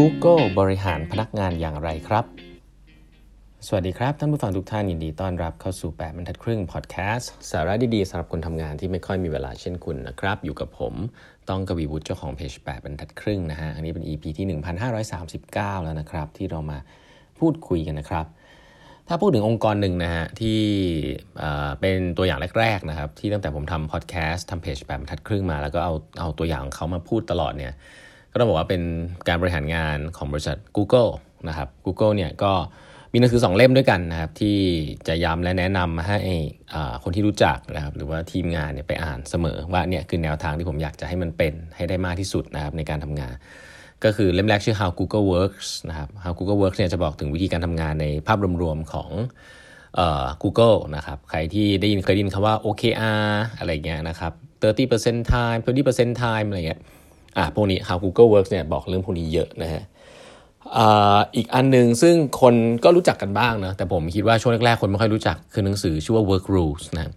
Google บริหารพนักงานอย่างไรครับ สวัสดีครับ ท่านผู้ฟังทุกท่านยินดีต้อนรับเข้าสู่ 8บรรทัดครึ่งพอดแคสต์สาระดีๆสำหรับคนทำงานที่ไม่ค่อยมีเวลาเช่นคุณนะครับ อยู่กับผม ต้องกวีวุฒิเจ้าของเพจ8บรรทัดครึ่งนะฮะ อันนี้เป็น EP ที่ 1539 แล้วนะครับ ที่เรามาพูดคุยกันนะครับ ถ้าพูดถึงองค์กรหนึ่งนะฮะที่เป็นตัวอย่างแรกๆนะครับที่ตั้งแต่ผมทำพอดแคสต์ทำเพจแบบบรรทัดครึ่งมาแล้วก็เอาเอาตัวอย่างของเขามาพูดตลอดเนี่ย ก็ต้องบอกว่าเป็นการบริหารงานของบริษัท Google นะครับ Google เนี่ยก็มีหนังสือสองเล่มด้วยกันนะครับ ที่จะย้ำและแนะนำให้คนที่รู้จักนะครับ หรือว่าทีมงานเนี่ยไปอ่านเสมอว่าเนี่ยคือแนวทางที่ผมอยากจะให้มันเป็นให้ได้มากที่สุดนะครับในการทำงาน ก็คือเล่มแรกชื่อ How Google Works นะครับ How Google Works เนี่ยจะบอกถึงวิธีการทำงานในภาพรวมๆของเอ่อ Google นะครับ ใครที่ได้ยินเคยได้ยินคำว่า OKR อะไรเงี้ยนะครับ30% time 20% time อะไรเงี้ย อะพวกนี้ How Google Works เนี่ยบอกเรื่องพวกนี้เยอะนะฮะอีกอันหนึ่งซึ่งคนก็รู้จักกันบ้างนะแต่ผมคิดว่าช่วงแรกๆ คนไม่ค่อยรู้จักคือหนังสือชื่อว่า Work Rules นะ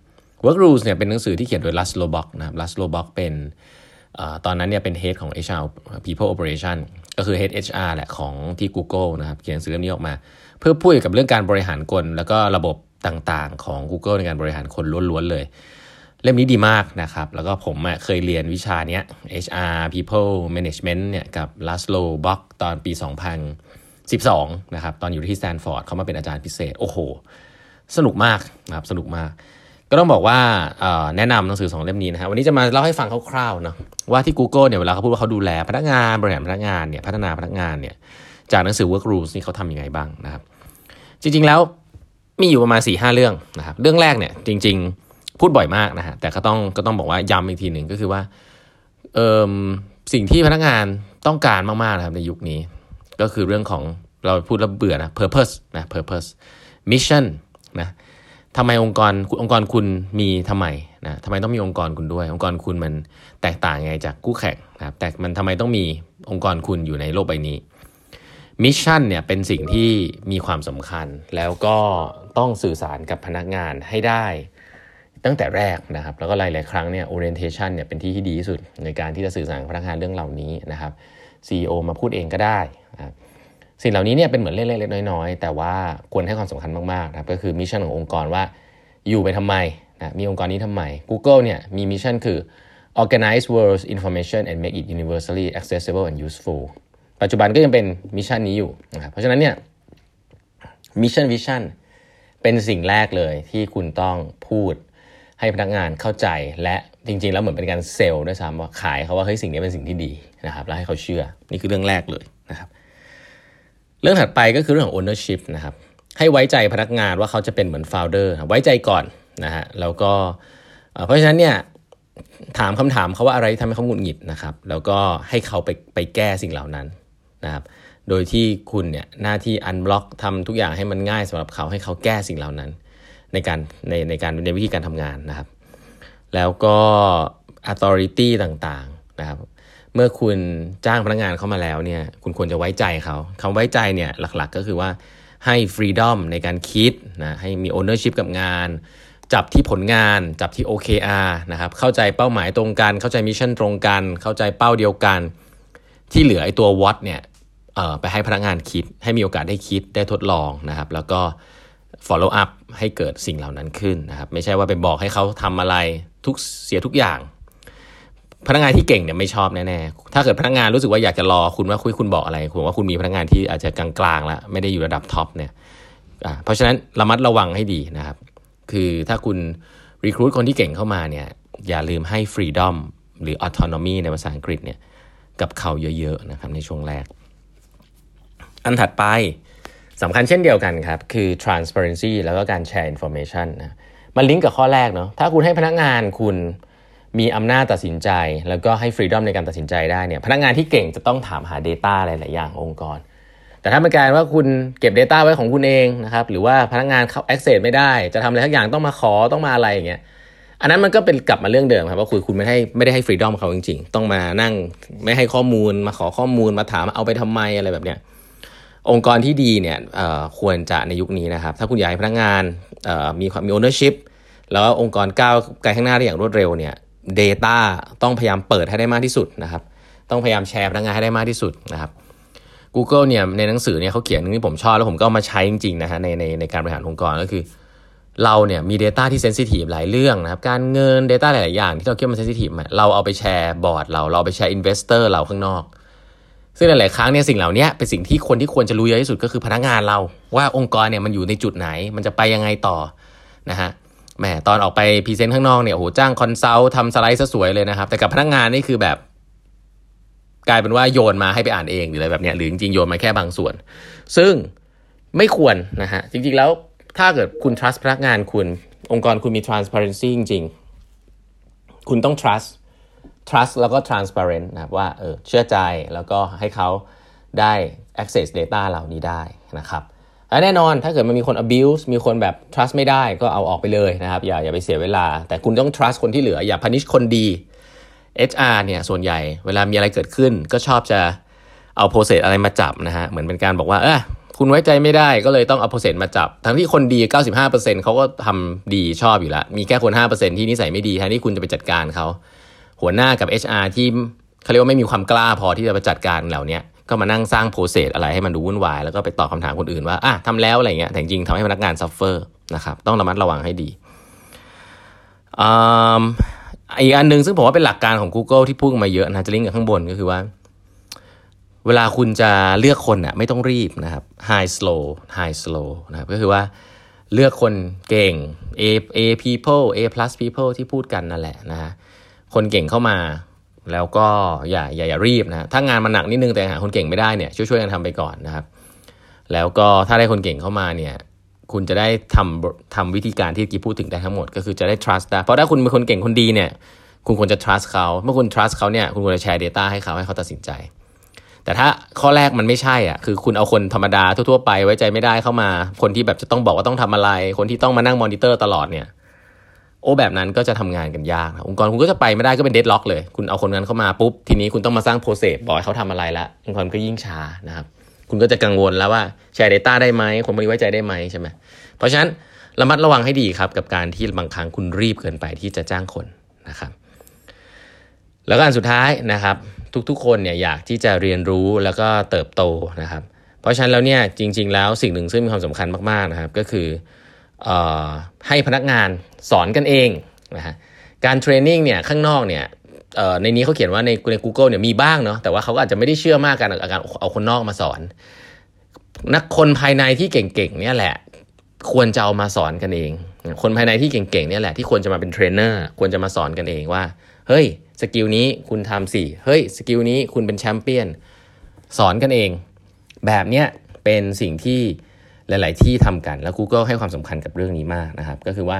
Work Rules เนี่ยเป็นหนังสือที่เขียนโดย Laszlo Bock นะครับ Laszlo Bock เป็นตอนนั้นเนี่ยเป็น Head ของ HR People Operation ก็คือ Head HR แหละของที่ Google นะครับเขียนหนังสือเล่มนี้ออกมา เพื่อพูดกับเรื่องการบริหารคนแล้วก็ระบบต่างๆ ของ Google ในการบริหารคนล้วนๆเลย เล่มนี้ดีมากนะครับ แล้วก็ผมเคยเรียนวิชาเนี้ย HR People Management เนี่ยกับ Laszlo Bock ตอนปี 2012 นะครับ ตอนอยู่ที่สแตนฟอร์ดเขามาเป็นอาจารย์พิเศษ โอ้โห สนุกมากนะครับ สนุกมาก ก็ต้องบอกว่าแนะนำหนังสือสองเล่มนี้นะครับวันนี้จะมาเล่าให้ฟังคร่าวๆเนาะว่าที่ Google เนี่ยเวลาเขาพูดว่าเขาดูแลพนักงานบริหารพนักงานเนี่ยพัฒนาพนักงานเนี่ยจากหนังสือ Work Rules นี่เขาทำยังไงบ้างนะครับ จริงๆแล้วมีอยู่ประมาณ4ีหเรื่องนะครับเรื่องแรกเนี่ยจริง ๆ พูดบ่อยมากนะฮะแต่ก็ต้องก็ต้องบอกว่าย้ำอีกทีหนึ่งก็คือว่าเออสิ่งที่พนักงานต้องการมากๆนะครับในยุคนี้ ก็คือเรื่องของเราพูดแล้วเบื่อนะ purpose นะ purpose mission นะทำไมองค์กรองค์กรคุณมีทำไมนะทำไมต้องมีองค์กรคุณด้วย องค์กรคุณมันแตกต่างไงจากคู่แข่งนะครับแต่มันทำไมต้องมีองค์กรคุณอยู่ในโลกใบนี้ mission เนี่ยเป็นสิ่งที่มีความสำคัญ แล้วก็ต้องสื่อสารกับพนักงานให้ได้ ตั้งแต่แรกนะครับ แล้วก็หลาย ๆ ครั้งเนี่ย orientation เนี่ยเป็นที่ที่ดีที่สุดในการที่จะสื่อสารกับพนักงานเรื่องเหล่านี้นะครับ CEO มาพูดเองก็ได้นะครับสิ่งเหล่านี้เนี่ยเป็นเหมือนเล็กๆน้อยๆ แต่ว่าควรให้ความสำคัญมากๆนะครับก็คือ mission ขององค์กรว่าอยู่ไปทำไมนะมีองค์กรนี้ทำไม Google เนี่ยมี mission คือ organize world's information and make it universally accessible and useful ปัจจุบันก็ยังเป็น mission นี้อยู่นะครับเพราะฉะนั้นเนี่ย mission vision เป็นสิ่งแรกเลยที่คุณต้องพูด ให้พนักงานเข้าใจและจริง ๆ แล้วเหมือนเป็นการ sell ด้วยซ้ำว่าขายเขาว่าเฮ้ยสิ่งนี้เป็นสิ่งที่ดีนะครับแล้วให้เขาเชื่อนี่คือเรื่องแรกเลยนะครับเรื่องถัดไปก็คือเรื่องของ ownership นะครับให้ไว้ใจพนักงานว่าเขาจะเป็นเหมือน founder ไว้ใจก่อนนะฮะแล้วก็เพราะฉะนั้นเนี่ยถามคำถามเขาว่าอะไรทำให้เขาหงุดหงิดนะครับแล้วก็ให้เขาไปไปแก้สิ่งเหล่านั้นนะครับโดยที่คุณเนี่ยหน้าที่อันบล็อกทำทุกอย่างให้มันง่ายสำหรับเขาให้เขาแก้สิ่งเหล่านั้น ในการในในการในวิธีการทำงานนะครับ แล้วก็ authority ต่างๆนะครับ เมื่อคุณจ้างพนักงานเข้ามาแล้วเนี่ยคุณควรจะไว้ใจเขาคำไว้ใจเนี่ยหลักๆก็คือว่าให้ freedom ในการคิดนะให้มี ownership กับงาน จับที่ผลงาน จับที่ OKR นะครับเข้าใจเป้าหมายตรงกัน เข้าใจ mission ตรงกัน เข้าใจเป้าเดียวกัน ที่เหลือไอ้ตัว what เนี่ยไปให้พนักงานคิด ให้มีโอกาสได้คิดได้ทดลองนะครับ แล้วก็ follow up ให้เกิดสิ่งเหล่านั้นขึ้นนะครับ ไม่ใช่ว่าไปบอกให้เขาทำอะไรทุกเสียทุกอย่าง พนักงานที่เก่งเนี่ยไม่ชอบแน่ๆถ้าเกิดพนักงานรู้สึกว่าอยากจะรอคุณว่าคุยคุณบอกอะไรผมว่าคุณมีพนักงานที่อาจจะกลางๆแล้วไม่ได้อยู่ระดับ top เนี่ยเพราะฉะนั้นระมัดระวังให้ดีนะครับ คือถ้าคุณรีคูดคนที่เก่งเข้ามาเนี่ยอย่าลืมให้ฟรีดอมหรือออโตนมีในภาษาอังกฤษเนี่ยกับเขาเยอะๆนะครับในช่วงแรก อันถัดไป สำคัญเช่นเดียวกันครับ คือ transparency แล้วก็การแชร์ information นะมันลิงก์กับข้อแรกเนาะถ้าคุณให้พนักงานคุณมีอำนาจตัดสินใจ แล้วก็ให้ freedom ในการตัดสินใจได้เนี่ยพนักงานที่เก่งจะต้องถามหา data หลาย ๆ อย่างองค์กร แต่ถ้าเป็นการว่าคุณเก็บ data ไว้ของคุณเองนะครับหรือว่าพนักงานเข้า access ไม่ได้ จะทำอะไรทักอย่างต้องมาขอต้องมาอะไรอย่างเงี้ยอันนั้นมันก็เป็นกลับมาเรื่องเดิมครับว่าคุณคุณไม่ให้ไม่ได้ให้ freedom เขาจริง ๆ ต้องมานั่งไม่ให้ข้อมูลมาขอข้อมูลมาถามเอาไปทำไมอะไรแบบเนี้ย องค์กรที่ดีเนี่ยควรจะในยุคนี้นะครับ ถ้าคุณอยากให้พนักงานมีความมี ownership แล้วองค์กรก้าวไกลข้างหน้าได้อย่างรวดเร็วเนี่ย Data ต้องพยายามเปิดให้ได้มากที่สุดนะครับ ต้องพยายามแชร์พนักงานให้ได้มากที่สุดนะครับ Google เนี่ยในหนังสือเนี่ยเขาเขียนนึงที่ผมชอบแล้วผมก็เอามาใช้จริงๆนะฮะในในในการบริหารองค์กรก็คือ เราเนี่ยมี Data ที่ sensitive หลายเรื่องนะครับ การเงิน Data หลายๆอย่างที่เราคิดว่ามัน sensitive เราเอาไปแชร์บอร์ดเราเราไปแชร์ investor เราข้างนอก ซึ่งหลาย ๆ ครั้งเนี่ยสิ่งเหล่านี้เป็นสิ่งที่คนที่ควรจะรู้เยอะที่สุดก็คือพนักงานเรา ว่าองค์กรเนี่ยมันอยู่ในจุดไหน มันจะไปยังไงต่อนะฮะแหมตอนออกไป present ข้างนอกเนี่ยโหจ้าง consult ทำสไลด์ซะสวยเลยนะครับ แต่กับพนักงานนี่คือแบบ กลายเป็นว่าโยนมาให้ไปอ่านเองหรืออะไรแบบเนี้ยหรือจริงๆโยนมาแค่บางส่วน ซึ่งไม่ควรนะฮะจริง ๆ แล้วถ้าเกิดคุณ trust พนักงานคุณ องค์กรคุณมี transparency จริง ๆ คุณต้อง trust trust แล้วก็ transparent นะครับว่าเออเชื่อใจแล้วก็ให้เขาได้ access data เหล่านี้ได้นะครับและแน่นอนถ้าเกิดมันมีคน abuse มีคนแบบ trust ไม่ได้ก็เอาออกไปเลยนะครับ อย่าอย่าไปเสียเวลา แต่คุณต้อง trust คนที่เหลืออย่า punish คนดี HR เนี่ยส่วนใหญ่เวลามีอะไรเกิดขึ้น ก็ชอบจะเอา process อะไรมาจับนะฮะเหมือนเป็นการบอกว่าเออคุณไว้ใจไม่ได้ก็เลยต้องเอา process มาจับ ทั้งที่คนดี 95%เขาก็ทำดีชอบอยู่แล้ว มีแค่คน 5%ที่นิสัยไม่ดีแทนที่คุณจะไปจัดการเขา หัวหน้ากับ HR ที่เขาเรียกว่าไม่มีความกล้าพอที่จะไปจัดการเหล่านี้ก็มานั่งสร้าง process อะไรให้มันดูวุ่นวาย แล้วก็ไปตอบคำถามคนอื่นว่าอะทำแล้วอะไรเงี้ยแต่จริงทำให้พนักงาน suffer นะครับต้องระมัดระวังให้ดีอีกอันหนึ่งซึ่งผมว่าเป็นหลักการของ Google ที่พูดมาเยอะนะจะลิงก์กับข้างบนก็คือว่า เวลาคุณจะเลือกคนอะไม่ต้องรีบนะครับ high slow high slow นะครับก็คือว่าเลือกคนเก่ง A A people A plus people ที่พูดกันนั่นแหละนะฮะ คนเก่งเข้ามา แล้วก็อย่าอย่าอย่ารีบนะถ้างานมันหนักนิดนึงแต่หาคนเก่งไม่ได้เนี่ยช่วยๆกันทำไปก่อนนะครับ แล้วก็ถ้าได้คนเก่งเข้ามาเนี่ยคุณจะได้ทำทำวิธีการที่เมื่อกี้พูดถึงได้ทั้งหมด ก็คือจะได้ trust ได้เพราะถ้าคุณเป็นคนเก่งคนดีเนี่ยคุณควรจะ trust เขาเมื่อคุณ trust เขาเนี่ยคุณควรจะแชร์ data ให้เขาให้เขาตัดสินใจ แต่ถ้าข้อแรกมันไม่ใช่อะคือคุณเอาคนธรรมดาทั่วๆไปไว้ใจไม่ได้เข้ามา คนที่แบบจะต้องบอกว่าต้องทำอะไร คนที่ต้องมานั่งมอนิเตอร์ตลอดเนี่ย โอ้แบบนั้นก็จะทำงานกันยากองค์กรคุณก็จะไปไม่ได้ก็เป็น deadlock เลย คุณเอาคนนั้นเข้ามาปุ๊บ ทีนี้คุณต้องมาสร้าง process บอกให้เขาทำอะไรละองค์กรก็ยิ่งช้านะครับ คุณก็จะกังวลแล้วว่าแชร์ Data ได้ไหมคนบริไว้ใจได้ไหมใช่ไหมเพราะฉะนั้นระมัดระวังให้ดีครับกับการที่บางครั้งคุณรีบเกินไปที่จะจ้างคนนะครับแล้วก็อันสุดท้ายนะครับ ทุกๆคนเนี่ยอยากที่จะเรียนรู้แล้วก็เติบโตนะครับ เพราะฉะนั้นแล้วเนี่ยจริง ๆ แล้วสิ่งหนึ่งซึ่งมีความสำคัญมากๆนะครับ ก็คือ ให้พนักงานสอนกันเองนะฮะการเทรนนิ่งเนี่ยข้างนอกเนี่ยในนี้เขาเขียนว่าในใน Google เนี่ยมีบ้างเนาะแต่ว่าเขาก็อาจจะไม่ได้เชื่อมากกันการเอาคนนอกมาสอน นักคนภายในที่เก่งๆเนี่ยแหละควรจะเอามาสอนกันเอง คนภายในที่เก่งๆเนี่ยแหละที่ควรจะมาเป็นเทรนเนอร์ควรจะมาสอนกันเองว่า เฮ้ย skill นี้คุณทำสิเฮ้ย skill นี้คุณเป็นแชมเปี้ยนสอนกันเอง แบบเนี้ยเป็นสิ่งที่ หลาย ๆ ที่ทำกันแล้ว Google ให้ความสำคัญกับเรื่องนี้มากนะครับ ก็คือว่า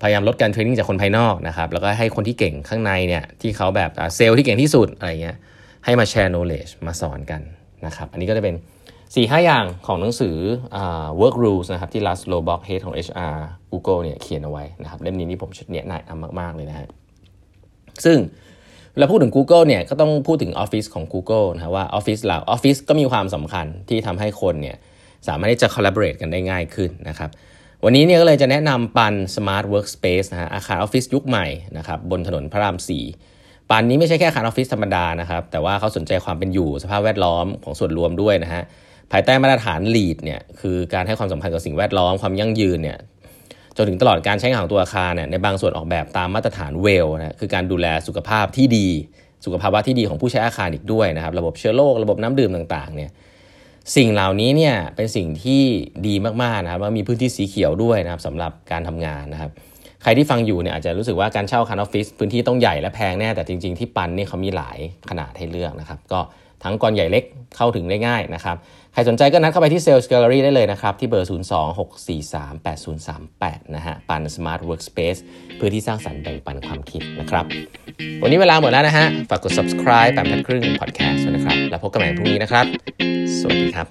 พยายามลดการเทรนนิ่งจากคนภายนอกนะครับแล้วก็ให้คนที่เก่งข้างในเนี่ยที่เขาแบบเซลล์ที่เก่งที่สุดอะไรเงี้ยให้มาแชร์ knowledge มาสอนกันนะครับ อันนี้ก็จะเป็น4ีหอย่างของหนังสือ work rules นะครับที่ Last Lowbock Head ของ HR Google เนี่ยเขียนเอาไว้นะครับเล่มนี้นี่ผมเนี่ยนายอามาก ๆ เลยนะฮะซึ่งเราพูดถึง Google เนี่ยก็ต้องพูดถึง Office ของ Google นะว่า Office เรา Office ก็มีความสำคัญที่ทำให้คนเนี่ย สามารถที่จะ collaborate กันได้ง่ายขึ้นนะครับวันนี้เนี่ยก็เลยจะแนะนำปัน Smart Workspace นะฮะอาคารออฟฟิศยุคใหม่นะครับบนถนนพระราม 4 PUNN นี้ไม่ใช่แค่อาคารออฟฟิศธรรมดานะครับแต่ว่าเขาใส่ใจความเป็นอยู่สภาพแวดล้อมของส่วนรวมด้วยนะฮะภายใต้มาตรฐาน LEED เนี่ยคือการให้ความสำคัญกับสิ่งแวดล้อมความยั่งยืนเนี่ยจนถึงตลอดการใช้งานของตัวอาคารเนี่ยในบางส่วนออกแบบตามมาตรฐาน WELL นะคือการดูแลสุขภาพที่ดี สุขภาวะที่ดีของผู้ใช้อาคารอีกด้วยนะครับระบบฆ่าเชื้อโรคระบบน้ำดื่มต่างๆเนี่ย สิ่งเหล่านี้เนี่ยเป็นสิ่งที่ดีมากๆนะครับว่ามีพื้นที่สีเขียวด้วยนะครับสำหรับการทำงานนะครับ ใครที่ฟังอยู่เนี่ยอาจจะรู้สึกว่าการเช่าคานออฟฟิศพื้นที่ต้องใหญ่และแพงแน่แต่จริง ๆ ที่ปันนี่เขามีหลายขนาดให้เลือกนะครับ ก็ทั้งกรใหญ่เล็กเข้าถึงได้ง่ายนะครับ ใครสนใจก็นัดเข้าไปที่ Sales Gallery ได้เลยนะครับ ที่เบอร์ 026438038 นะฮะ ปัน Smart Workspace เพื่อที่สร้างสรรค์แบ่งปันความคิดนะครับ วันนี้เวลาหมดแล้วนะฮะ ฝากกด subscribe แปมทันครึ่ง podcast นะครับ แล้วพบกันใหม่พรุ่งนี้นะครับ สวัสดีครับ